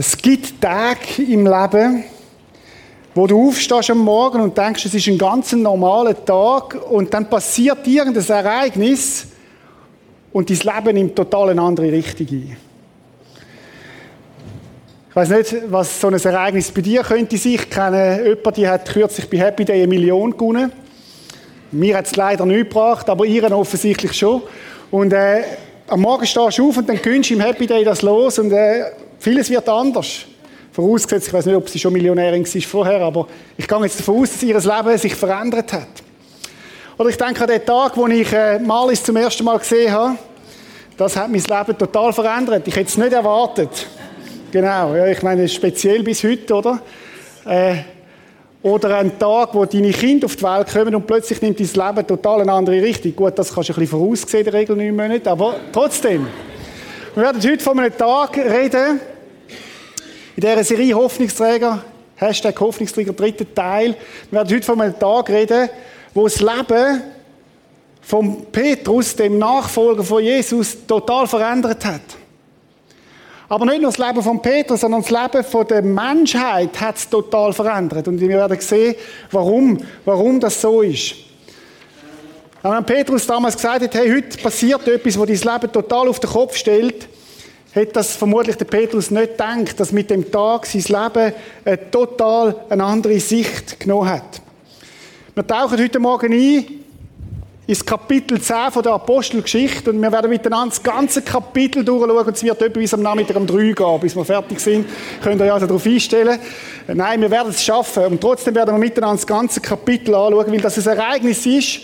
Es gibt Tage im Leben, wo du aufstehst am Morgen und denkst, es ist ein ganz normaler Tag und dann passiert irgendein Ereignis und dein Leben nimmt total eine andere Richtung ein. Ich weiß nicht, was so ein Ereignis bei dir könnte sein. Ich kenne jemanden, die hat kürzlich bei Happy Day eine Million gewonnen. Mir hat es leider nicht gebracht, aber ihren offensichtlich schon. Und äh, am Morgen stehst du auf und dann gönnst du im Happy Day das los und äh, vieles wird anders. Vorausgesetzt, ich weiß nicht, ob sie schon Millionärin war vorher, aber ich gehe jetzt davon aus, dass ihr Leben sich verändert hat. Oder ich denke an den Tag, wo ich äh, Malis zum ersten Mal gesehen habe. Das hat mein Leben total verändert. Ich hätte es nicht erwartet. Genau, ja, ich meine, speziell bis heute, oder? Äh, oder ein Tag, wo deine Kinder auf die Welt kommen und plötzlich nimmt dein Leben total eine andere Richtung. Gut, das kannst du ein bisschen voraussehen, in der Regel neun Monate, aber trotzdem. Wir werden heute von einem Tag reden, in dieser Serie Hoffnungsträger, Hashtag Hoffnungsträger, dritter Teil. Wir werden heute von einem Tag reden, wo das Leben von Petrus, dem Nachfolger von Jesus, total verändert hat. Aber nicht nur das Leben von Petrus, sondern das Leben von der Menschheit hat es total verändert. Und wir werden sehen, warum, warum das so ist. Wenn Petrus damals gesagt hat, hey, heute passiert etwas, wo dein Leben total auf den Kopf stellt, hätte das vermutlich der Petrus nicht gedacht, dass mit dem Tag sein Leben eine total eine andere Sicht genommen hat. Wir tauchen heute Morgen ein ins Kapitel 10 von der Apostelgeschichte und wir werden miteinander das ganze Kapitel durchschauen und es wird etwa bis am Nachmittag um 3 gehen, bis wir fertig sind. Könnt ihr euch also darauf einstellen. Nein, wir werden es schaffen und trotzdem werden wir miteinander das ganze Kapitel anschauen, weil das ein Ereignis ist,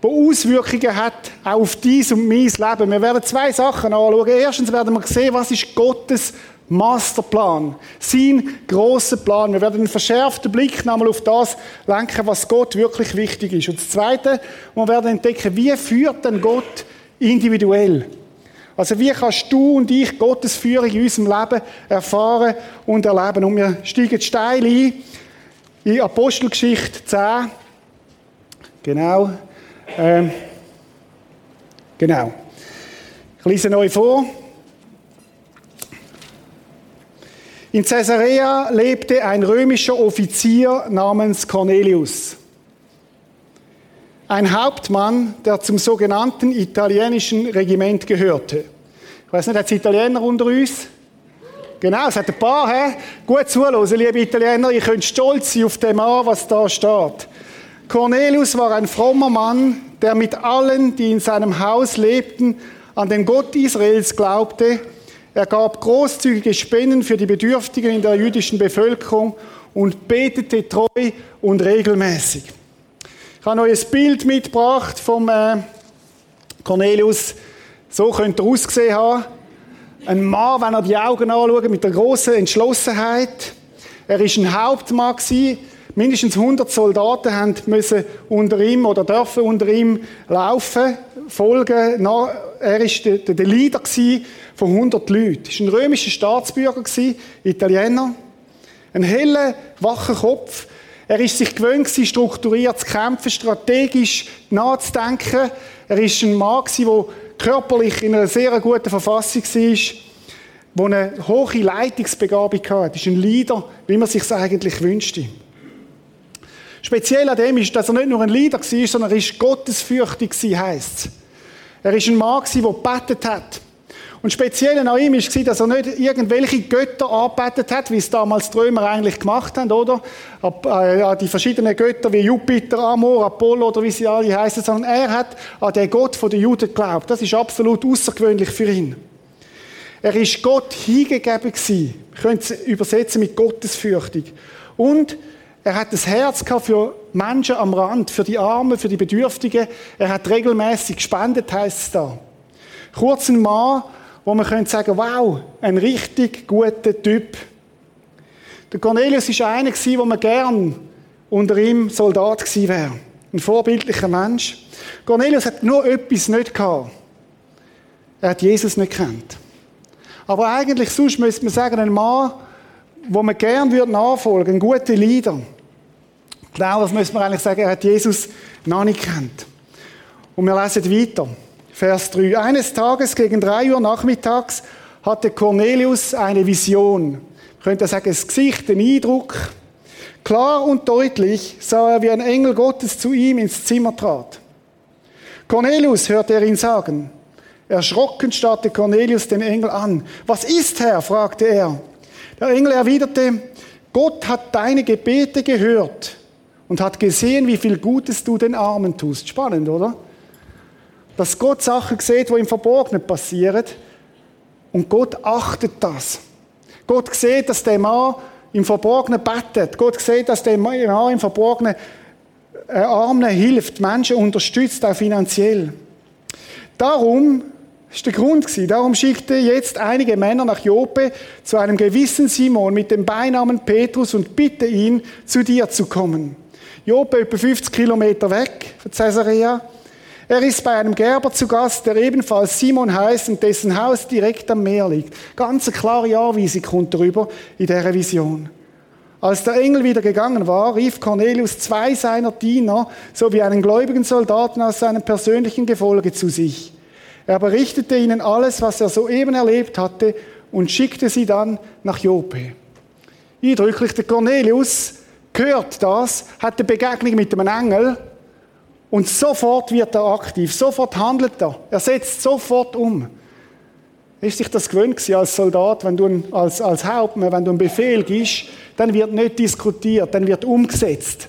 das Auswirkungen hat auch auf dies und mein Leben. Wir werden zwei Sachen anschauen. Erstens werden wir sehen, was ist Gottes Masterplan, sein großer Plan. Wir werden einen verschärften Blick nochmal auf das lenken, was Gott wirklich wichtig ist. Und das Zweite, wir werden entdecken, wie führt denn Gott individuell? Also wie kannst du und ich Gottes Führung in unserem Leben erfahren und erleben? Und wir steigen steil ein in Apostelgeschichte 10. Genau. Ähm, genau. Ich lese euch vor. In Caesarea lebte ein römischer Offizier namens Cornelius. Ein Hauptmann, der zum sogenannten italienischen Regiment gehörte. Ich weiß nicht, hat es Italiener unter uns? Genau, es hat ein paar, he? Gut zuhören, liebe Italiener, ihr könnt stolz sein auf den Mann, was da steht. Cornelius war ein frommer Mann, der mit allen, die in seinem Haus lebten, an den Gott Israels glaubte er gab großzügige Spenden für die Bedürftigen in der jüdischen Bevölkerung und betete treu und regelmäßig. Ich habe euch ein Bild mitgebracht vom äh, Cornelius. So könnte er ausgesehen haben. Ein Mann, wenn er die Augen anschaut, mit einer großen Entschlossenheit. Er ist ein Hauptmann. Mindestens 100 Soldaten haben müssen unter ihm oder dürfen unter ihm laufen, folgen. Er ist der, der Leader von 100 Leuten. Er war ein römischer Staatsbürger, Italiener. Ein heller, wacher Kopf. Er ist sich gewöhnt, strukturiert zu kämpfen, strategisch nachzudenken. Er ist ein Mann, der körperlich in einer sehr guten Verfassung war, der eine hohe Leitungsbegabung hatte. Er ist ein Leader, wie man sich eigentlich wünschte. Speziell an dem ist, dass er nicht nur ein Leader war, sondern er ist gottesfürchtig heisst es. Er ist ein Mann, der gebetet hat. Und speziell an ihm war, dass er nicht irgendwelche Götter angebetet hat, wie es damals die Römer eigentlich gemacht haben, oder? Äh, die verschiedenen Götter wie Jupiter, Amor, Apollo oder wie sie alle heißen, sondern er hat an den Gott der Juden geglaubt. Das ist absolut außergewöhnlich für ihn. Er ist Gott hingegeben gewesen. Können es übersetzen mit Gottesfürchtig. Und er hat das Herz für Menschen am Rand, für die Armen, für die Bedürftigen. Er hat regelmäßig gespendet, heißt es da. Kurz ein Mann, wo man könnte sagen, wow, ein richtig guter Typ. Der Cornelius war einer, wo man gern unter ihm Soldat gewesen wäre. Ein vorbildlicher Mensch. Cornelius hat nur etwas nicht gehabt. Er hat Jesus nicht kennt. Aber eigentlich sonst müsste man sagen, ein Mann, wo man gern würde nachfolgen, ein guter Leader. Genau, das müsste man eigentlich sagen, er hat Jesus noch nicht kennt. Und wir lesen weiter. Vers 3. Eines Tages gegen drei Uhr nachmittags hatte Cornelius eine Vision. könnte er sagen, das Gesicht, den Eindruck. Klar und deutlich sah er, wie ein Engel Gottes zu ihm ins Zimmer trat. Cornelius hörte er ihn sagen. Erschrocken starrte Cornelius den Engel an. Was ist, Herr? fragte er. Der Engel erwiderte, Gott hat deine Gebete gehört und hat gesehen, wie viel Gutes du den Armen tust. Spannend, oder? Dass Gott Sachen sieht, wo im Verborgenen passieren und Gott achtet das. Gott sieht, dass der Mann im Verborgenen bettet. Gott sieht, dass der Mann im Verborgenen äh, Armen hilft, Menschen unterstützt, auch finanziell. Darum das ist der Grund. Darum schickte jetzt einige Männer nach Joppe zu einem gewissen Simon mit dem Beinamen Petrus und bitte ihn, zu dir zu kommen. Joppe etwa 50 Kilometer weg von Caesarea. Er ist bei einem Gerber zu Gast, der ebenfalls Simon heißt und dessen Haus direkt am Meer liegt. Ganz eine klare Anweisung kommt darüber in dieser Vision. Als der Engel wieder gegangen war, rief Cornelius zwei seiner Diener sowie einen gläubigen Soldaten aus seinem persönlichen Gefolge zu sich. Er berichtete ihnen alles, was er soeben erlebt hatte und schickte sie dann nach Joppe. Eindrücklich, der Cornelius hört das, hat eine Begegnung mit einem Engel und sofort wird er aktiv, sofort handelt er, er setzt sofort um. Ist sich das gewöhnt als Soldat, wenn du als, als Hauptmann, wenn du einen Befehl gibst, dann wird nicht diskutiert, dann wird umgesetzt.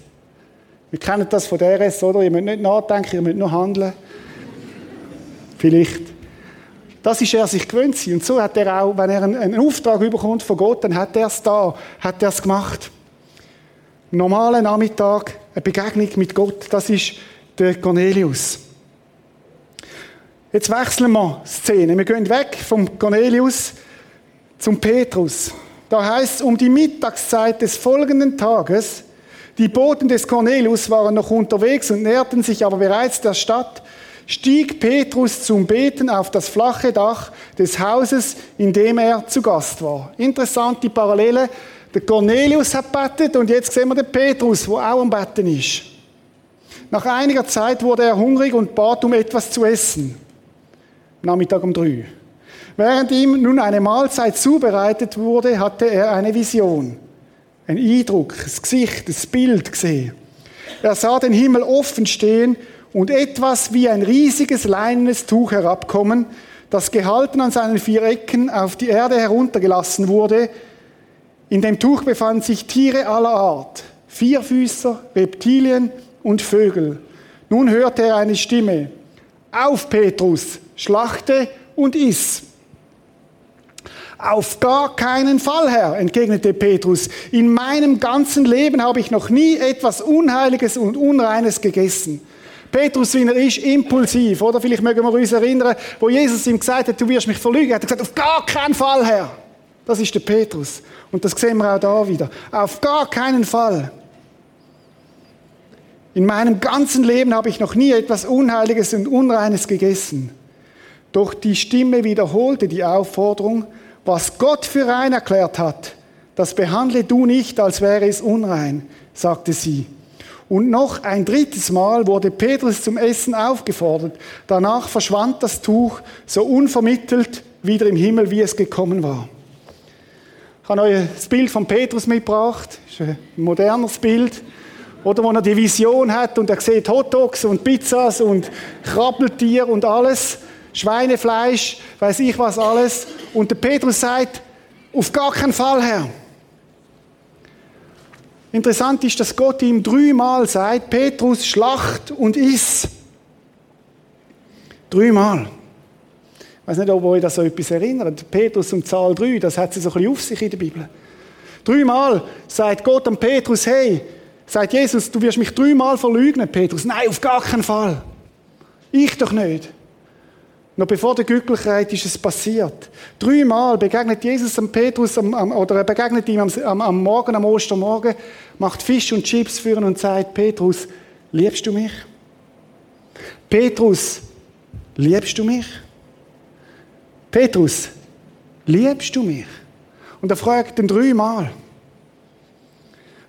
Wir kennen das von DRS, oder? Ihr müsst nicht nachdenken, ihr müsst nur handeln. Vielleicht. Das ist er sich gewöhnt sein. Und so hat er auch, wenn er einen, einen Auftrag überkommt von Gott, dann hat er es da, hat er es gemacht. Normalen Nachmittag, eine Begegnung mit Gott, das ist der Cornelius. Jetzt wechseln wir Szene. Wir gehen weg vom Cornelius zum Petrus. Da heißt es, um die Mittagszeit des folgenden Tages, die Boten des Cornelius waren noch unterwegs und näherten sich aber bereits der Stadt, stieg Petrus zum Beten auf das flache Dach des Hauses, in dem er zu Gast war. Interessant die Parallele. Der Cornelius hat betet und jetzt sehen wir den Petrus, wo auch am Betten ist. Nach einiger Zeit wurde er hungrig und bat um etwas zu essen. Nachmittag um drei. Während ihm nun eine Mahlzeit zubereitet wurde, hatte er eine Vision. Ein Eindruck, ein Gesicht, ein Bild gesehen. Er sah den Himmel offen stehen und etwas wie ein riesiges leinenes Tuch herabkommen, das gehalten an seinen vier Ecken auf die Erde heruntergelassen wurde. In dem Tuch befanden sich Tiere aller Art, Vierfüßer, Reptilien und Vögel. Nun hörte er eine Stimme. Auf, Petrus, schlachte und iss. Auf gar keinen Fall, Herr, entgegnete Petrus. In meinem ganzen Leben habe ich noch nie etwas Unheiliges und Unreines gegessen. Petrus, wie er ist, impulsiv, oder? Vielleicht mögen wir uns erinnern, wo Jesus ihm gesagt hat, du wirst mich verlügen. Er hat gesagt, auf gar keinen Fall, Herr. Das ist der Petrus. Und das sehen wir auch da wieder. Auf gar keinen Fall. In meinem ganzen Leben habe ich noch nie etwas Unheiliges und Unreines gegessen. Doch die Stimme wiederholte die Aufforderung, was Gott für rein erklärt hat, das behandle du nicht, als wäre es unrein, sagte sie. Und noch ein drittes Mal wurde Petrus zum Essen aufgefordert. Danach verschwand das Tuch so unvermittelt wieder im Himmel, wie es gekommen war. Ich habe euch das Bild von Petrus mitgebracht. Das ist ein modernes Bild. Oder wo er die Vision hat und er sieht Hotdogs und Pizzas und Krabbeltier und alles. Schweinefleisch, weiß ich was alles. Und der Petrus sagt, auf gar keinen Fall, Herr. Interessant ist, dass Gott ihm dreimal sagt, Petrus, schlacht und iss. Dreimal. Ich weiß nicht, ob euch das so etwas erinnert. Petrus und Zahl 3, das hat sie so ein bisschen auf sich in der Bibel. Dreimal sagt Gott an Petrus, hey, sagt Jesus, du wirst mich dreimal verleugnen, Petrus. Nein, auf gar keinen Fall. Ich doch nicht. Noch bevor der Göttlichkeit ist es passiert. Dreimal begegnet Jesus am Petrus, am, am, oder er begegnet ihm am, am, Morgen, am Ostermorgen, macht Fisch und Chips für ihn und sagt, Petrus, liebst du mich? Petrus, liebst du mich? Petrus, liebst du mich? Und er fragt ihn dreimal.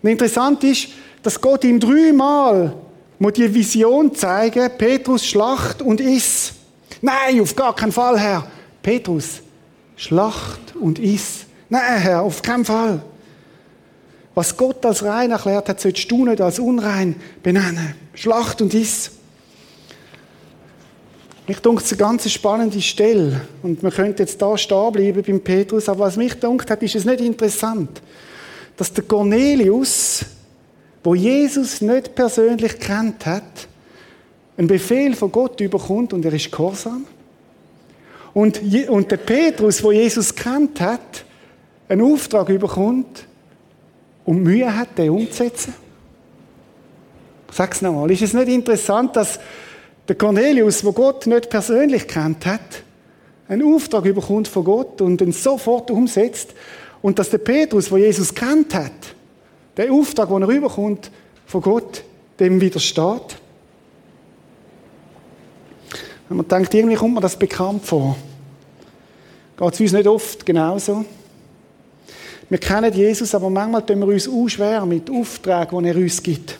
Und interessant ist, dass Gott ihm dreimal die Vision zeigen, Petrus schlacht und isst. Nein, auf gar keinen Fall, Herr. Petrus, Schlacht und iss. Nein, Herr, auf keinen Fall. Was Gott als rein erklärt hat, sollst du nicht als unrein benennen. Schlacht und iss. Mich dunkt es eine ganz spannende Stelle. Und man könnte jetzt da stehen bleiben beim Petrus. Aber was mich dunkt hat, ist es nicht interessant, dass der Cornelius, wo Jesus nicht persönlich kennt hat, einen Befehl von Gott überkommt und er ist gehorsam. Und, und der Petrus, wo Jesus kennt hat, einen Auftrag überkommt und Mühe hat, den umzusetzen. Sag's nochmal. Ist es nicht interessant, dass der Cornelius, wo Gott nicht persönlich kennt hat, einen Auftrag überkommt von Gott und ihn sofort umsetzt und dass der Petrus, wo Jesus kennt hat, der Auftrag, den er überkommt von Gott, dem widersteht? Wenn man denkt, irgendwie kommt mir das bekannt vor. Geht es uns nicht oft genauso? Wir kennen Jesus, aber manchmal tun wir uns auch schwer mit Aufträgen, die er uns gibt.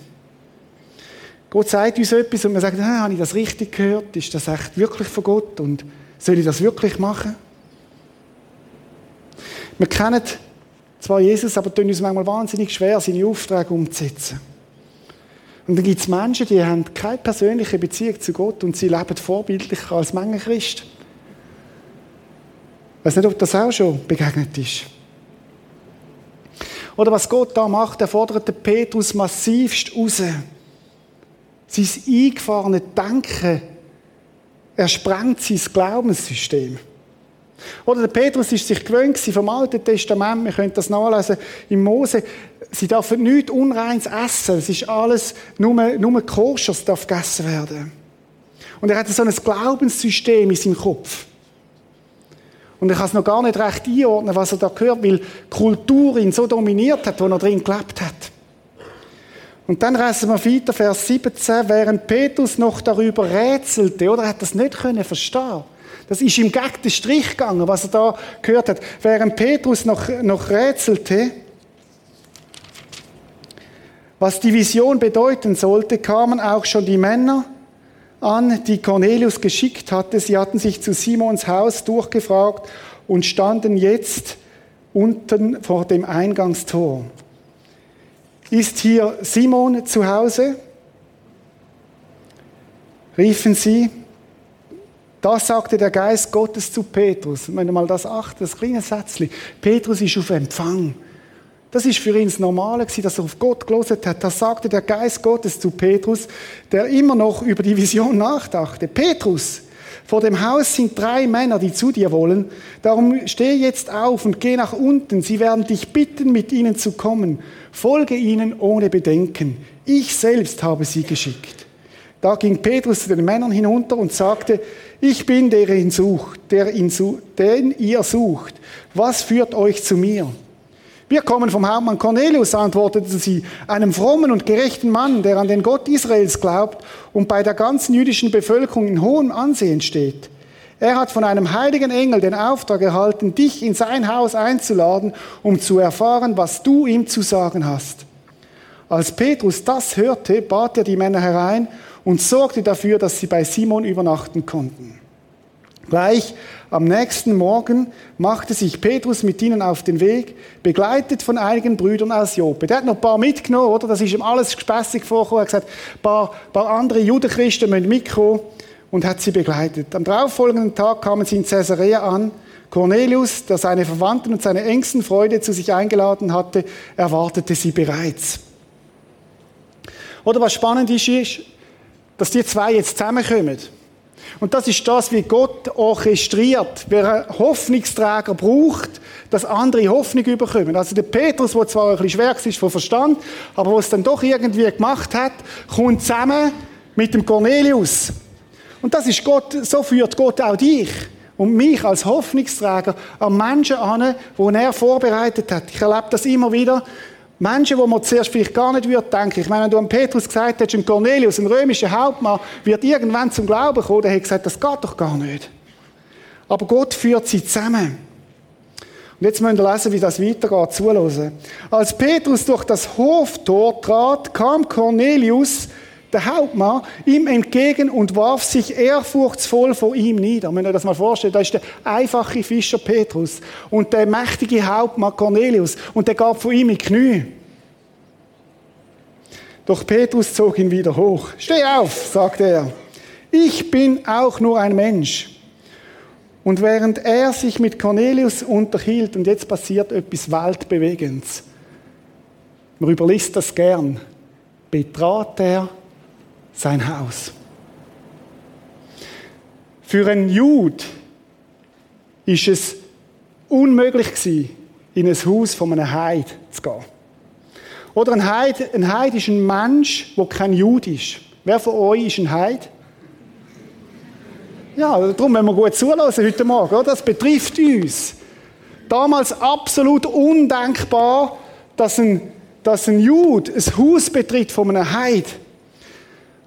Gott sagt uns etwas und wir sagen, ah, habe ich das richtig gehört? Ist das echt wirklich von Gott? Und soll ich das wirklich machen? Wir kennen zwar Jesus, aber tun uns manchmal wahnsinnig schwer, seine Aufträge umzusetzen. Und dann gibt es Menschen, die haben keine persönliche Beziehung zu Gott und sie leben vorbildlicher als manche Christen. Ich weiß nicht, ob das auch schon begegnet ist. Oder was Gott da macht, er fordert den Petrus massivst raus. Sein eingefahrene Denken, er sprengt sein Glaubenssystem. Oder der Petrus ist sich gewöhnt vom Alten Testament, wir können das nachlesen im Mose, sie dürfen nichts Unreins essen, es ist alles nur, nur koscher, es darf gegessen werden. Und er hatte so ein Glaubenssystem in seinem Kopf. Und ich kann es noch gar nicht recht einordnen, was er da gehört, weil die Kultur ihn so dominiert hat, wo er drin gelebt hat. Und dann reisen wir weiter, Vers 17, während Petrus noch darüber rätselte, oder er hat das nicht können verstehen. Das ist ihm gegen den Strich gegangen, was er da gehört hat. Während Petrus noch, noch rätselte, was die Vision bedeuten sollte, kamen auch schon die Männer an, die Cornelius geschickt hatte. Sie hatten sich zu Simons Haus durchgefragt und standen jetzt unten vor dem Eingangstor. Ist hier Simon zu Hause? riefen sie. Da sagte der Geist Gottes zu Petrus. Wenn du mal das achtet, das kleine Sätzchen. Petrus ist auf Empfang. Das ist für ihn das Normale dass er auf Gott gelesen hat. Da sagte der Geist Gottes zu Petrus, der immer noch über die Vision nachdachte. Petrus, vor dem Haus sind drei Männer, die zu dir wollen. Darum steh jetzt auf und geh nach unten. Sie werden dich bitten, mit ihnen zu kommen. Folge ihnen ohne Bedenken. Ich selbst habe sie geschickt. Da ging Petrus zu den Männern hinunter und sagte, ich bin der ihn sucht, der ihn, den ihr sucht. Was führt euch zu mir? Wir kommen vom Hauptmann Cornelius, antworteten sie, einem frommen und gerechten Mann, der an den Gott Israels glaubt und bei der ganzen jüdischen Bevölkerung in hohem Ansehen steht. Er hat von einem heiligen Engel den Auftrag erhalten, dich in sein Haus einzuladen, um zu erfahren, was du ihm zu sagen hast. Als Petrus das hörte, bat er die Männer herein und sorgte dafür, dass sie bei Simon übernachten konnten. Gleich am nächsten Morgen machte sich Petrus mit ihnen auf den Weg, begleitet von einigen Brüdern aus Joppe. Der hat noch ein paar mitgenommen, oder? Das ist ihm alles gespässig vorgekommen. Er hat gesagt, ein paar, paar andere Judenchristen müssen mitkommen und hat sie begleitet. Am darauffolgenden Tag kamen sie in Caesarea an. Cornelius, der seine Verwandten und seine engsten Freunde zu sich eingeladen hatte, erwartete sie bereits. Oder was spannend ist, ist, dass die zwei jetzt zusammenkommen. Und das ist das, wie Gott orchestriert. Wer Hoffnungsträger braucht, dass andere Hoffnung überkommen. Also der Petrus, der zwar ein bisschen schwer ist von Verstand, aber was dann doch irgendwie gemacht hat, kommt zusammen mit dem Cornelius. Und das ist Gott, so führt Gott auch dich und mich als Hoffnungsträger an Menschen an, die er vorbereitet hat. Ich erlebe das immer wieder, Menschen, wo man zuerst vielleicht gar nicht würde denken. Ich meine, wenn du an Petrus gesagt hättest, ein Cornelius, ein römischer Hauptmann, wird irgendwann zum Glauben kommen, der hätte gesagt, das geht doch gar nicht. Aber Gott führt sie zusammen. Und jetzt müssen wir lesen, wie das weitergeht, zuhören. Als Petrus durch das Hoftor trat, kam Cornelius, der Hauptmann, ihm entgegen und warf sich ehrfurchtsvoll vor ihm nieder. Wenn ihr das mal vorstellt, da ist der einfache Fischer Petrus und der mächtige Hauptmann Cornelius und der gab vor ihm in Knie. Doch Petrus zog ihn wieder hoch. Steh auf, sagte er. Ich bin auch nur ein Mensch. Und während er sich mit Cornelius unterhielt, und jetzt passiert etwas Weltbewegendes, man überliest das gern, betrat er sein Haus. Für einen Jud ist es unmöglich gewesen, in ein Haus von einem Heid zu gehen. Oder ein Heid, ein Heid ist ein Mensch, der kein Jud ist. Wer von euch ist ein Heid? Ja, darum, wenn wir gut zulassen heute Morgen, oder? das betrifft uns. Damals absolut undenkbar, dass ein, dass ein Jude ein Haus betritt von einem Heid.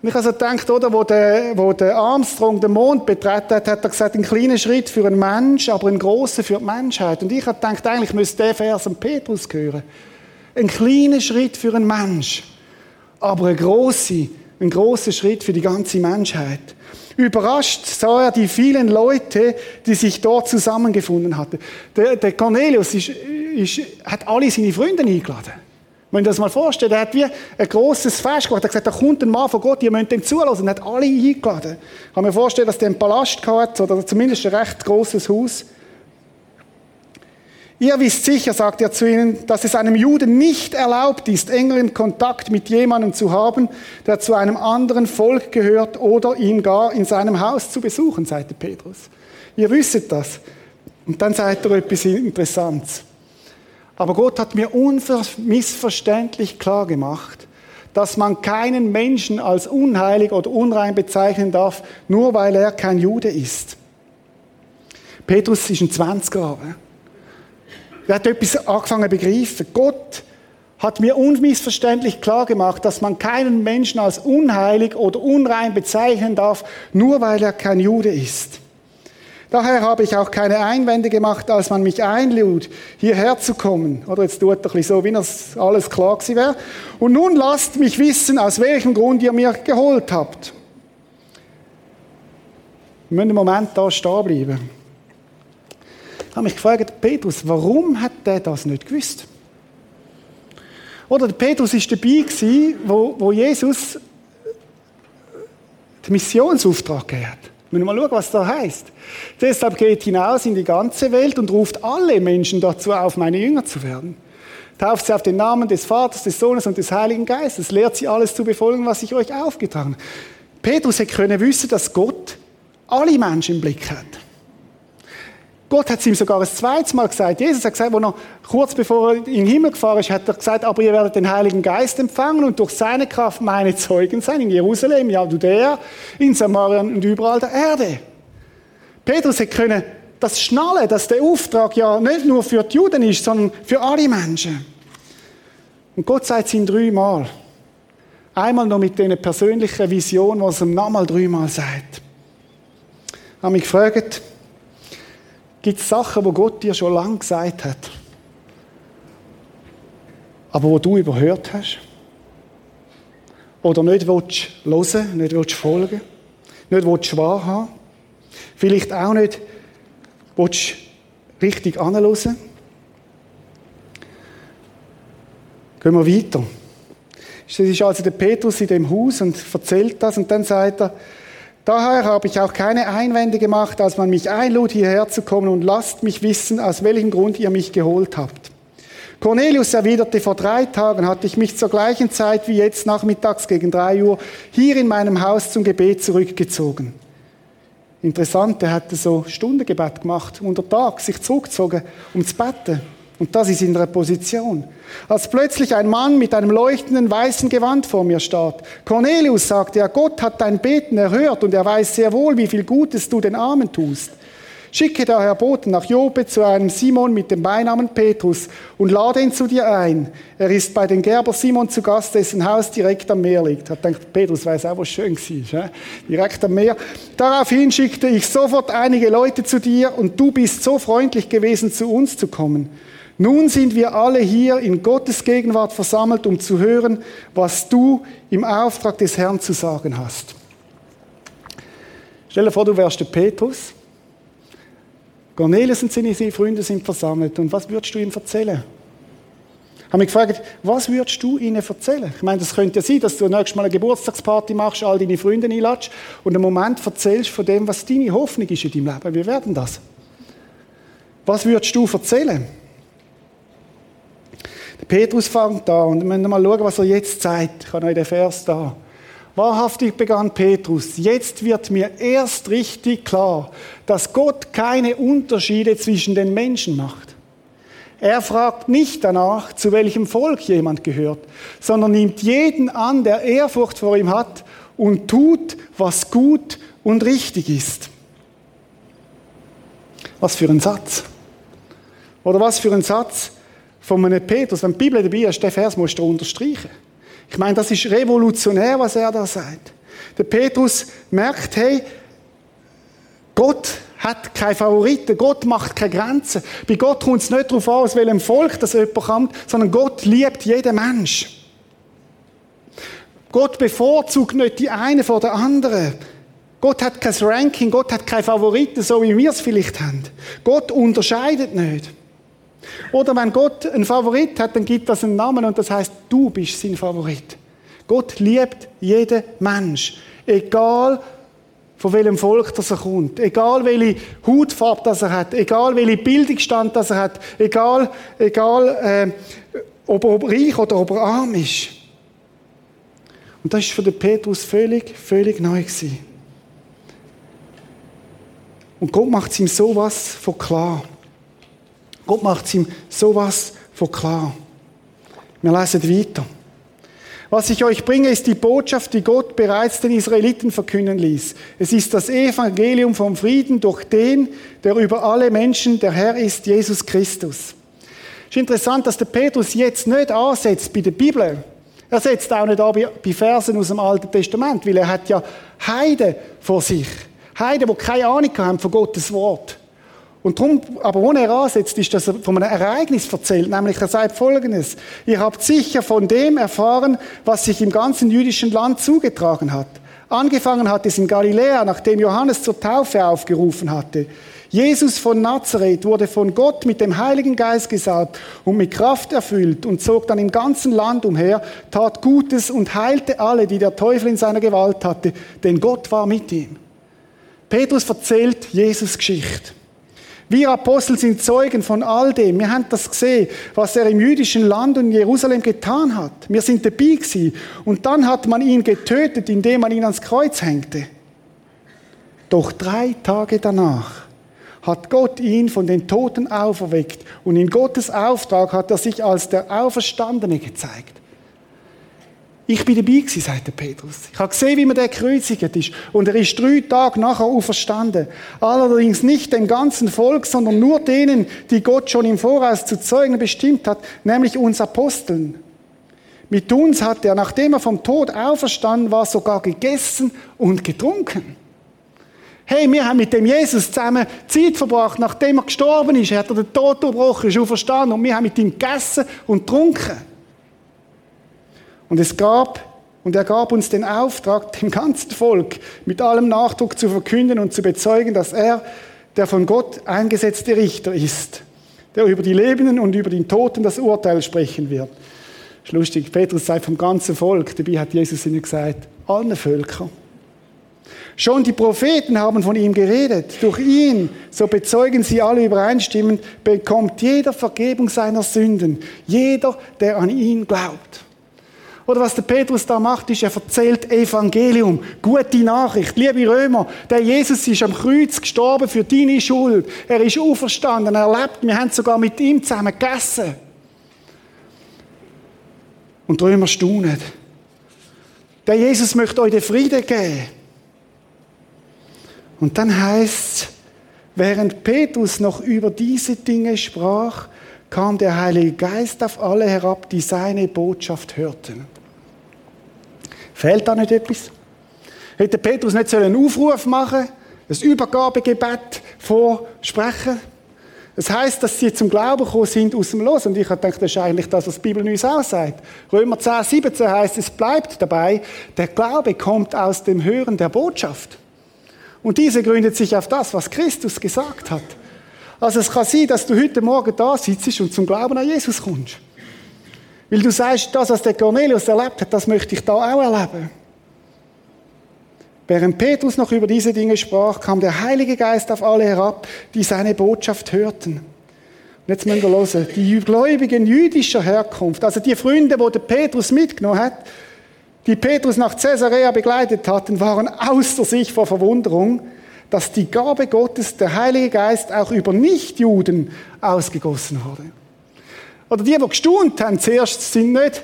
Ich also gedacht, oder, wo der, wo der Armstrong den Mond betreten hat, hat er gesagt, ein kleiner Schritt für einen Mensch, aber ein großer für die Menschheit. Und ich habe gedacht, eigentlich müsste der Vers an Petrus gehören. Ein kleiner Schritt für einen Mensch, aber ein großer, ein großer Schritt für die ganze Menschheit. Überrascht sah er die vielen Leute, die sich dort zusammengefunden hatten. Der, der Cornelius ist, ist, hat alle seine Freunde eingeladen. Wenn ihr das mal vorstellt, er hat wie ein grosses Fest gemacht. Er hat gesagt, da kommt ein Mann von Gott, ihr müsst dem zulassen. Er hat alle eingeladen. Ich kann mir vorstellen, dass der einen Palast hat, oder zumindest ein recht grosses Haus. Ihr wisst sicher, sagt er zu ihnen, dass es einem Juden nicht erlaubt ist, engeren Kontakt mit jemandem zu haben, der zu einem anderen Volk gehört oder ihn gar in seinem Haus zu besuchen, sagte Petrus. Ihr wisst das. Und dann sagt er etwas Interessantes. Aber Gott hat mir unmissverständlich klar gemacht, dass man keinen Menschen als unheilig oder unrein bezeichnen darf, nur weil er kein Jude ist. Petrus ist ein 20er. Er hat etwas angefangen zu begreifen. Gott hat mir unmissverständlich klar gemacht, dass man keinen Menschen als unheilig oder unrein bezeichnen darf, nur weil er kein Jude ist. Daher habe ich auch keine Einwände gemacht, als man mich einlud, hierher zu kommen. Oder jetzt tut er so, wie das alles klar gewesen wäre. Und nun lasst mich wissen, aus welchem Grund ihr mir geholt habt. Wir müssen einen Moment da stehen bleiben. Ich habe mich gefragt, Petrus, warum hat der das nicht gewusst? Oder der Petrus ist dabei gewesen, wo, wo Jesus den Missionsauftrag gegeben hat. Wir müssen mal schauen, was da heißt. Deshalb geht hinaus in die ganze Welt und ruft alle Menschen dazu auf, meine Jünger zu werden. Tauft sie auf den Namen des Vaters, des Sohnes und des Heiligen Geistes. Lehrt sie alles zu befolgen, was ich euch aufgetragen habe. Petrus hätte können wissen, dass Gott alle Menschen im Blick hat. Gott hat es ihm sogar ein zweites Mal gesagt. Jesus hat gesagt, wo noch kurz bevor er in den Himmel gefahren ist, hat er gesagt, aber ihr werdet den Heiligen Geist empfangen und durch seine Kraft meine Zeugen sein in Jerusalem, ja, Judäa, in Samarien und überall der Erde. Petrus hätte können das schnallen, dass der Auftrag ja nicht nur für die Juden ist, sondern für alle Menschen. Und Gott sagt es ihm dreimal. Einmal noch mit dieser persönlichen Vision, was er ihm nochmal dreimal sagt. Ich habe mich gefragt, Gibt es Sachen, wo Gott dir schon lange gesagt hat, aber wo du überhört hast? Oder nicht willst hören, nicht willst folgen, nicht willst wahrhaben? Vielleicht auch nicht willst richtig anhören? Gehen wir weiter. Es ist also der Petrus in dem Haus und erzählt das und dann sagt er, Daher habe ich auch keine Einwände gemacht, als man mich einlud, hierher zu kommen und lasst mich wissen, aus welchem Grund ihr mich geholt habt. Cornelius erwiderte, vor drei Tagen hatte ich mich zur gleichen Zeit wie jetzt nachmittags gegen drei Uhr hier in meinem Haus zum Gebet zurückgezogen. Interessant, er hatte so Stundengebet gemacht, unter Tag sich zurückgezogen, um zu beten. Und das ist in der Position. Als plötzlich ein Mann mit einem leuchtenden weißen Gewand vor mir stand. Cornelius sagte er, Gott hat dein Beten erhört und er weiß sehr wohl, wie viel Gutes du den Armen tust. Schicke daher Boten nach Jope zu einem Simon mit dem Beinamen Petrus und lade ihn zu dir ein. Er ist bei den Gerber Simon zu Gast, dessen Haus direkt am Meer liegt. Hat gedacht, Petrus weiß auch, was schön war. Direkt am Meer. Daraufhin schickte ich sofort einige Leute zu dir und du bist so freundlich gewesen, zu uns zu kommen. Nun sind wir alle hier in Gottes Gegenwart versammelt, um zu hören, was du im Auftrag des Herrn zu sagen hast. Stell dir vor, du wärst der Petrus. Cornelius und seine Freunde sind versammelt. Und was würdest du ihm erzählen? Ich habe mich gefragt, was würdest du ihnen erzählen? Ich meine, das könnte ja sein, dass du nächstes Mal eine Geburtstagsparty machst, all deine Freunde einladest und einen Moment erzählst von dem, was deine Hoffnung ist in deinem Leben. Wie werden das? Was würdest du erzählen? Petrus fängt da und wir müssen mal schauen, was er jetzt sagt. Ich habe euch den Vers da. Wahrhaftig begann Petrus, jetzt wird mir erst richtig klar, dass Gott keine Unterschiede zwischen den Menschen macht. Er fragt nicht danach, zu welchem Volk jemand gehört, sondern nimmt jeden an, der Ehrfurcht vor ihm hat und tut, was gut und richtig ist. Was für ein Satz. Oder was für ein Satz von einem Petrus. Wenn die Bibel dabei ist, den Vers musst du unterstreichen. Ich meine, das ist revolutionär, was er da sagt. Der Petrus merkt, hey, Gott hat keine Favoriten. Gott macht keine Grenzen. Bei Gott kommt es nicht darauf an, aus welchem Volk das jemand kommt, sondern Gott liebt jeden Mensch. Gott bevorzugt nicht die eine vor der anderen. Gott hat kein Ranking, Gott hat keine Favoriten, so wie wir es vielleicht haben. Gott unterscheidet nicht. Oder wenn Gott einen Favorit hat, dann gibt das einen Namen und das heißt, du bist sein Favorit. Gott liebt jeden Mensch. Egal, von welchem Volk das er kommt. Egal, welche Hautfarbe das er hat. Egal, welche Bildungsstand das er hat. Egal, egal äh, ob er reich oder ob er arm ist. Und das ist für den Petrus völlig, völlig neu gewesen. Und Gott macht ihm sowas von klar. Gott macht ihm sowas von klar. Wir lesen weiter. Was ich euch bringe, ist die Botschaft, die Gott bereits den Israeliten verkünden ließ. Es ist das Evangelium vom Frieden durch den, der über alle Menschen der Herr ist, Jesus Christus. Es ist interessant, dass der Petrus jetzt nicht ansetzt bei der Bibel. Er setzt auch nicht an bei Versen aus dem Alten Testament, weil er hat ja Heiden vor sich. Heiden, die keine Ahnung haben von Gottes Wort. Und darum, aber wo er ansetzt, ist, dass er von einem Ereignis erzählt, nämlich er sagt Folgendes. Ihr habt sicher von dem erfahren, was sich im ganzen jüdischen Land zugetragen hat. Angefangen hat es in Galiläa, nachdem Johannes zur Taufe aufgerufen hatte. Jesus von Nazareth wurde von Gott mit dem Heiligen Geist gesalbt und mit Kraft erfüllt und zog dann im ganzen Land umher, tat Gutes und heilte alle, die der Teufel in seiner Gewalt hatte, denn Gott war mit ihm. Petrus erzählt Jesus Geschichte. Wir Apostel sind Zeugen von all dem. Wir haben das gesehen, was er im jüdischen Land und in Jerusalem getan hat. Wir sind dabei gewesen. Und dann hat man ihn getötet, indem man ihn ans Kreuz hängte. Doch drei Tage danach hat Gott ihn von den Toten auferweckt und in Gottes Auftrag hat er sich als der Auferstandene gezeigt. Ich bin dabei gewesen, sagt der Petrus. Ich habe gesehen, wie man der gekreuzigt ist. Und er ist drei Tage nachher auferstanden. Allerdings nicht dem ganzen Volk, sondern nur denen, die Gott schon im Voraus zu Zeugen bestimmt hat, nämlich uns Aposteln. Mit uns hat er, nachdem er vom Tod auferstanden war, sogar gegessen und getrunken. Hey, wir haben mit dem Jesus zusammen Zeit verbracht, nachdem er gestorben ist. Er hat den Tod durchbrochen, ist auferstanden und wir haben mit ihm gegessen und getrunken. Und es gab, und er gab uns den Auftrag, dem ganzen Volk mit allem Nachdruck zu verkünden und zu bezeugen, dass er der von Gott eingesetzte Richter ist, der über die Lebenden und über den Toten das Urteil sprechen wird. Das ist lustig, Petrus sagt vom ganzen Volk, dabei hat Jesus ihnen gesagt, allen Völkern. Schon die Propheten haben von ihm geredet. Durch ihn, so bezeugen sie alle übereinstimmend, bekommt jeder Vergebung seiner Sünden. Jeder, der an ihn glaubt. Oder was der Petrus da macht, ist, er erzählt Evangelium, gute Nachricht. Liebe Römer, der Jesus ist am Kreuz gestorben für deine Schuld. Er ist auferstanden, er lebt. Wir haben sogar mit ihm zusammen gegessen. Und Römer staunen. Der Jesus möchte euch den Frieden geben. Und dann heißt es, während Petrus noch über diese Dinge sprach, kam der Heilige Geist auf alle herab, die seine Botschaft hörten. Fehlt da nicht etwas? Hätte Petrus nicht einen Aufruf machen ein Übergabegebet vorsprechen? Es heißt, dass sie zum Glauben gekommen sind aus dem Los. Und ich habe gedacht, das ist eigentlich das, was die Bibel uns auch sagt. Römer 10, 17 heißt, es bleibt dabei, der Glaube kommt aus dem Hören der Botschaft. Und diese gründet sich auf das, was Christus gesagt hat. Also es kann sein, dass du heute Morgen da sitzt und zum Glauben an Jesus kommst. Weil du sagst, das, was der Cornelius erlebt hat, das möchte ich da auch erleben. Während Petrus noch über diese Dinge sprach, kam der Heilige Geist auf alle herab, die seine Botschaft hörten. Und jetzt müssen wir hören, die Gläubigen jüdischer Herkunft, also die Freunde, die Petrus mitgenommen hat, die Petrus nach Caesarea begleitet hatten, waren außer sich vor Verwunderung, dass die Gabe Gottes, der Heilige Geist, auch über Nichtjuden ausgegossen wurde. Oder die, die gestaunt haben, zuerst sind nicht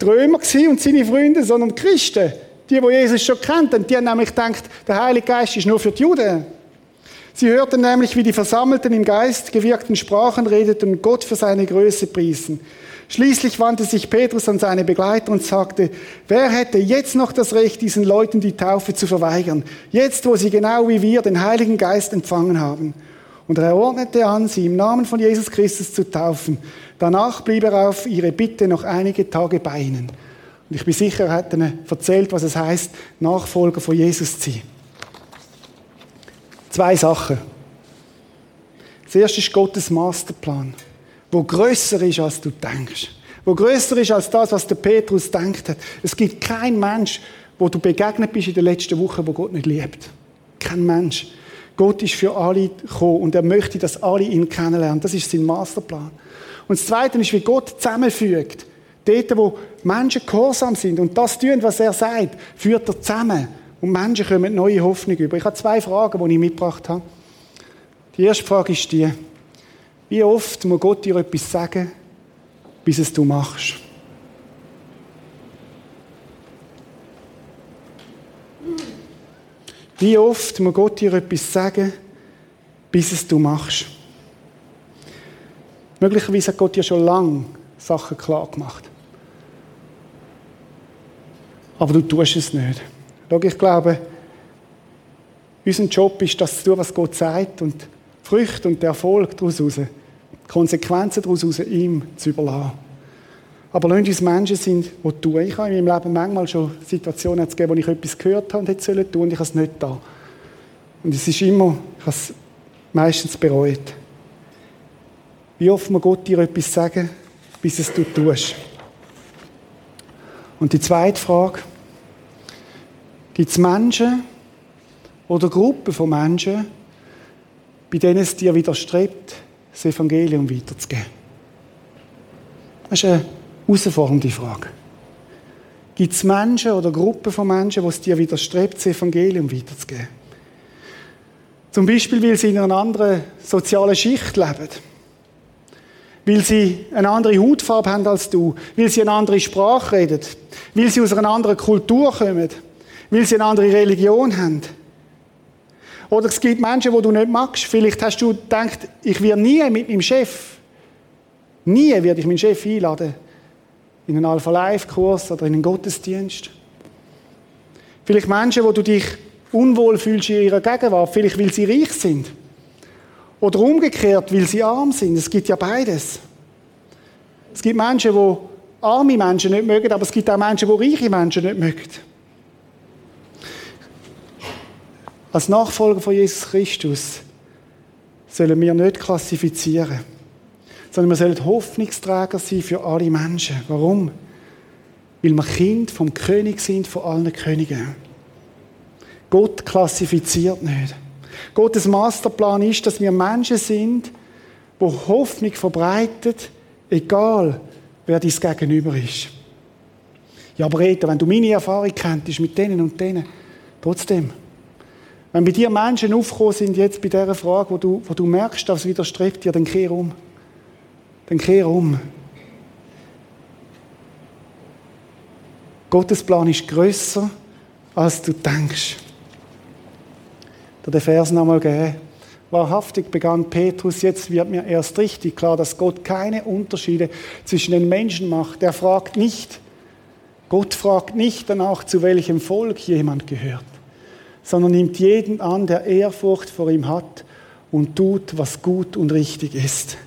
die Römer und seine Freunde, sondern die Christen. Die, die Jesus schon kannten, die haben nämlich gedacht, der Heilige Geist ist nur für die Juden. Sie hörten nämlich, wie die Versammelten im Geist gewirkten Sprachen redeten und Gott für seine Größe priesen. Schließlich wandte sich Petrus an seine Begleiter und sagte, wer hätte jetzt noch das Recht, diesen Leuten die Taufe zu verweigern, jetzt wo sie genau wie wir den Heiligen Geist empfangen haben? Und er ordnete an, sie im Namen von Jesus Christus zu taufen. Danach blieb er auf ihre Bitte noch einige Tage bei ihnen. Und ich bin sicher, er hat ihnen erzählt, was es heißt, Nachfolger von Jesus zu sein. Zwei Sachen. Das erste ist Gottes Masterplan wo größer ist, als du denkst. Wo größer ist als das, was der Petrus denkt hat. Es gibt keinen Mensch, wo du begegnet bist in der letzten Woche, wo Gott nicht liebt. Kein Mensch. Gott ist für alle gekommen und er möchte, dass alle ihn kennenlernen. Das ist sein Masterplan. Und das Zweite ist, wie Gott zusammenfügt. Dort, wo Menschen gehorsam sind und das tun, was er sagt, führt er zusammen. Und Menschen kommen neue Hoffnung über. Ich habe zwei Fragen, die ich mitgebracht habe. Die erste Frage ist die, wie oft muss Gott dir etwas sagen, bis es du machst? Wie oft muss Gott dir etwas sagen, bis es du machst? Möglicherweise hat Gott dir schon lange Sachen klar gemacht. Aber du tust es nicht. Schau, ich glaube, unser Job ist, das zu tun, was Gott sagt und Früchte und Erfolg daraus Konsequenzen daraus ihm zu überlassen. Aber lass uns Menschen sind, die tun. Ich habe in meinem Leben manchmal schon Situationen gegeben, wo ich etwas gehört habe und hätte sollen tun und ich habe es nicht da. Und es ist immer, ich habe es meistens bereut. Wie oft muss Gott dir etwas sagen, bis es du tust? Und die zweite Frage, gibt es Menschen oder Gruppen von Menschen, bei denen es dir widerstrebt, das Evangelium weiterzugeben? Das ist eine herausfordernde Frage. Gibt es Menschen oder Gruppen von Menschen, die es dir widerstrebt, das Evangelium weiterzugeben? Zum Beispiel, weil sie in einer anderen sozialen Schicht leben. Weil sie eine andere Hautfarbe haben als du. Weil sie eine andere Sprache reden. Weil sie aus einer anderen Kultur kommen. Weil sie eine andere Religion haben. Oder es gibt Menschen, die du nicht magst. Vielleicht hast du gedacht, ich werde nie mit meinem Chef, nie werde ich meinen Chef einladen in einen Alpha-Life-Kurs oder in einen Gottesdienst. Vielleicht Menschen, wo du dich unwohl fühlst in ihrer Gegenwart, vielleicht weil sie reich sind. Oder umgekehrt, weil sie arm sind. Es gibt ja beides. Es gibt Menschen, die arme Menschen nicht mögen, aber es gibt auch Menschen, die reiche Menschen nicht mögen. Als Nachfolger von Jesus Christus sollen wir nicht klassifizieren, sondern wir sollen Hoffnungsträger sein für alle Menschen. Warum? Weil wir Kind vom König sind, von allen Königen. Gott klassifiziert nicht. Gottes Masterplan ist, dass wir Menschen sind, wo Hoffnung verbreitet, egal wer dies Gegenüber ist. Ja, aber Rita, wenn du meine Erfahrung kennst mit denen und denen, trotzdem, wenn bei dir Menschen aufgekommen sind, jetzt bei dieser Frage, wo du, wo du merkst, dass es widerstrebt dir, dann kehr um. Dann kehr um. Gottes Plan ist grösser, als du denkst. Da den Vers nochmal geben. Wahrhaftig begann Petrus, jetzt wird mir erst richtig klar, dass Gott keine Unterschiede zwischen den Menschen macht. Er fragt nicht, Gott fragt nicht danach, zu welchem Volk jemand gehört sondern nimmt jeden an, der Ehrfurcht vor ihm hat und tut, was gut und richtig ist.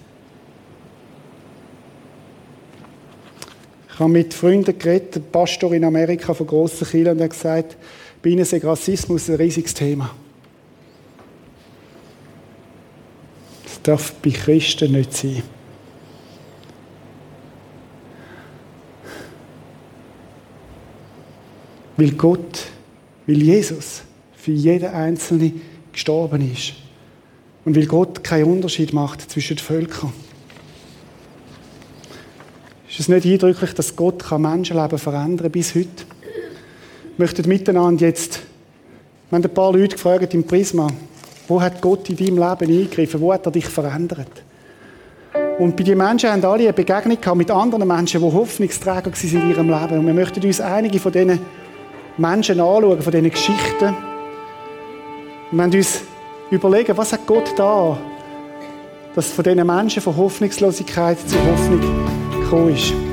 Ich habe mit Freunden geredet, ein Pastor in Amerika von grossen Kirchen, und hat gesagt, bei ihnen ist Rassismus ein riesiges Thema. Das darf bei Christen nicht sein. Weil Gott, weil Jesus für jeden Einzelnen gestorben ist. Und weil Gott keinen Unterschied macht zwischen den Völkern. Ist es nicht eindrücklich, dass Gott Menschenleben verändern kann bis heute? Wir möchten miteinander jetzt, wir haben ein paar Leute gefragt im Prisma, wo hat Gott in deinem Leben eingegriffen? Wo hat er dich verändert? Und bei den Menschen haben alle eine Begegnung gehabt mit anderen Menschen, die Hoffnungsträger waren in ihrem Leben. Und wir möchten uns einige von diesen Menschen anschauen, von diesen Geschichten. Wir uns überlegen, was hat Gott da, dass von diesen Menschen von Hoffnungslosigkeit zu Hoffnung gekommen ist.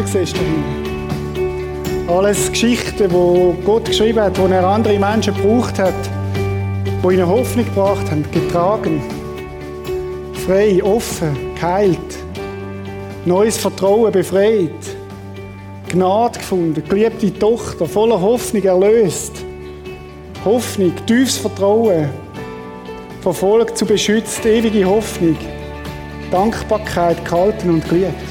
Menschen siehst dahin. Alles Geschichten, die Gott geschrieben hat, die er andere Menschen gebraucht hat, die ihnen Hoffnung gebracht haben, getragen. Frei, offen, geheilt. Neues Vertrauen befreit. Gnade gefunden, geliebte Tochter, voller Hoffnung erlöst. Hoffnung, tiefes Vertrauen, verfolgt zu beschützt, ewige Hoffnung, Dankbarkeit gehalten und geliebt.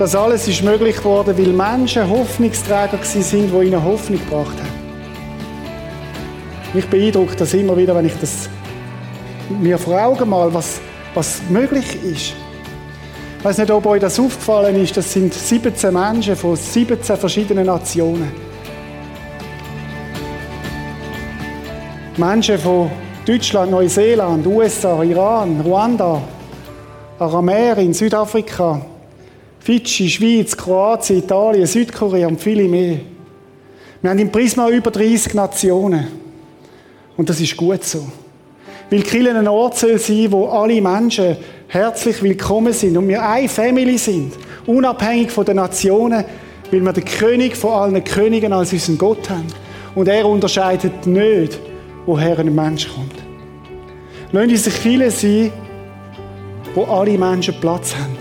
Das alles ist möglich geworden, weil Menschen Hoffnungsträger sind, die ihnen Hoffnung gebracht haben. Mich beeindruckt das immer wieder, wenn ich das mir vor Augen mal, was, was möglich ist. Ich weiß nicht, ob euch das aufgefallen ist, das sind 17 Menschen von 17 verschiedenen Nationen. Menschen von Deutschland, Neuseeland, USA, Iran, Ruanda, Aramärin, Südafrika, Fidschi, Schweiz, Kroatien, Italien, Südkorea und viele mehr. Wir haben im Prisma über 30 Nationen. Und das ist gut so. Weil Kirche ein Ort soll sein, wo alle Menschen herzlich willkommen sind und wir eine Family sind. Unabhängig von den Nationen, weil wir den König von allen Königen als unseren Gott haben. Und er unterscheidet nicht, woher ein Mensch kommt. Lassen uns viele sein, wo alle Menschen Platz haben.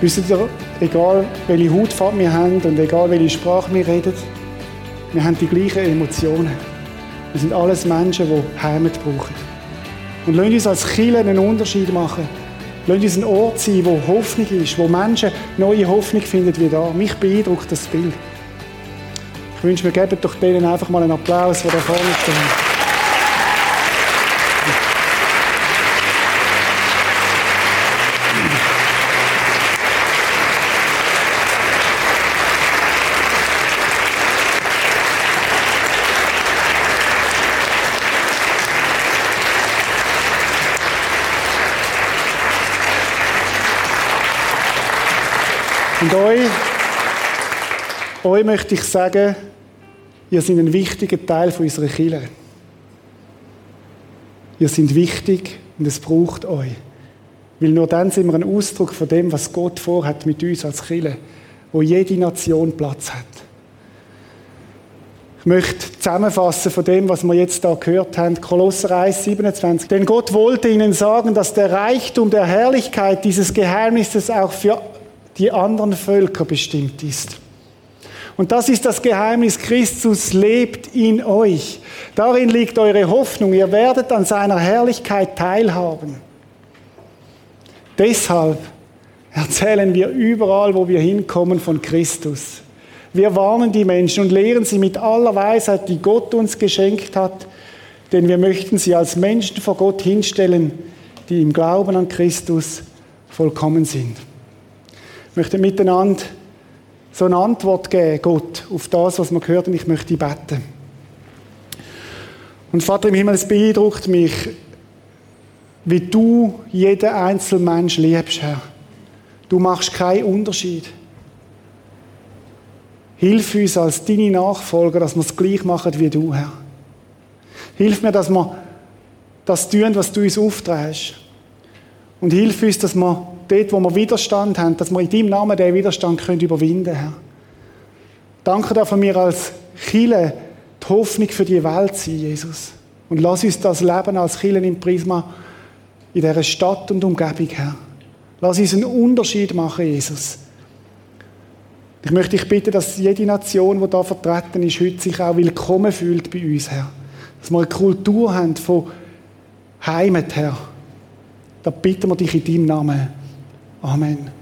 Wisst ihr, egal welche Hautfarbe wir haben und egal welche Sprache wir reden, wir haben die gleichen Emotionen. Wir sind alles Menschen, die Heimat brauchen. Und lasst uns als Kirche einen Unterschied machen. Lasst uns ein Ort sein, wo Hoffnung ist, wo Menschen neue Hoffnung finden wie da. Mich beeindruckt das Bild. Ich wünsche, wir geben doch denen einfach mal einen Applaus, die da vorne stehen. Und euch, euch möchte ich sagen, ihr seid ein wichtiger Teil von unserer Kirche. Ihr seid wichtig und es braucht euch. Weil nur dann sind wir ein Ausdruck von dem, was Gott vorhat mit uns als Kirche, wo jede Nation Platz hat. Ich möchte zusammenfassen von dem, was wir jetzt da gehört haben, Kolosser 1, 27. Denn Gott wollte ihnen sagen, dass der Reichtum der Herrlichkeit dieses Geheimnisses auch für die anderen Völker bestimmt ist. Und das ist das Geheimnis, Christus lebt in euch. Darin liegt eure Hoffnung. Ihr werdet an seiner Herrlichkeit teilhaben. Deshalb erzählen wir überall, wo wir hinkommen, von Christus. Wir warnen die Menschen und lehren sie mit aller Weisheit, die Gott uns geschenkt hat, denn wir möchten sie als Menschen vor Gott hinstellen, die im Glauben an Christus vollkommen sind. Ich möchte miteinander so eine Antwort geben, Gott, auf das, was wir gehört haben. Ich möchte beten. Und Vater im Himmel, es beeindruckt mich, wie du jeden einzelnen Mensch liebst, Herr. Du machst keinen Unterschied. Hilf uns als deine Nachfolger, dass wir es gleich machen wie du, Herr. Hilf mir, dass wir das tun, was du uns aufträgst. Und hilf uns, dass wir dort, wo wir Widerstand haben, dass wir in deinem Namen diesen Widerstand können überwinden können, Herr. Danke dafür, mir als Chile die Hoffnung für die Welt sein, Jesus. Und lass uns das Leben als Chile im Prisma in dieser Stadt und Umgebung, Herr. Lass uns einen Unterschied machen, Jesus. Ich möchte dich bitten, dass jede Nation, die da vertreten ist, heute sich auch willkommen fühlt bei uns, Herr. Dass wir eine Kultur haben von Heimat, Herr. Da bitten wir dich in deinem Namen. Amen.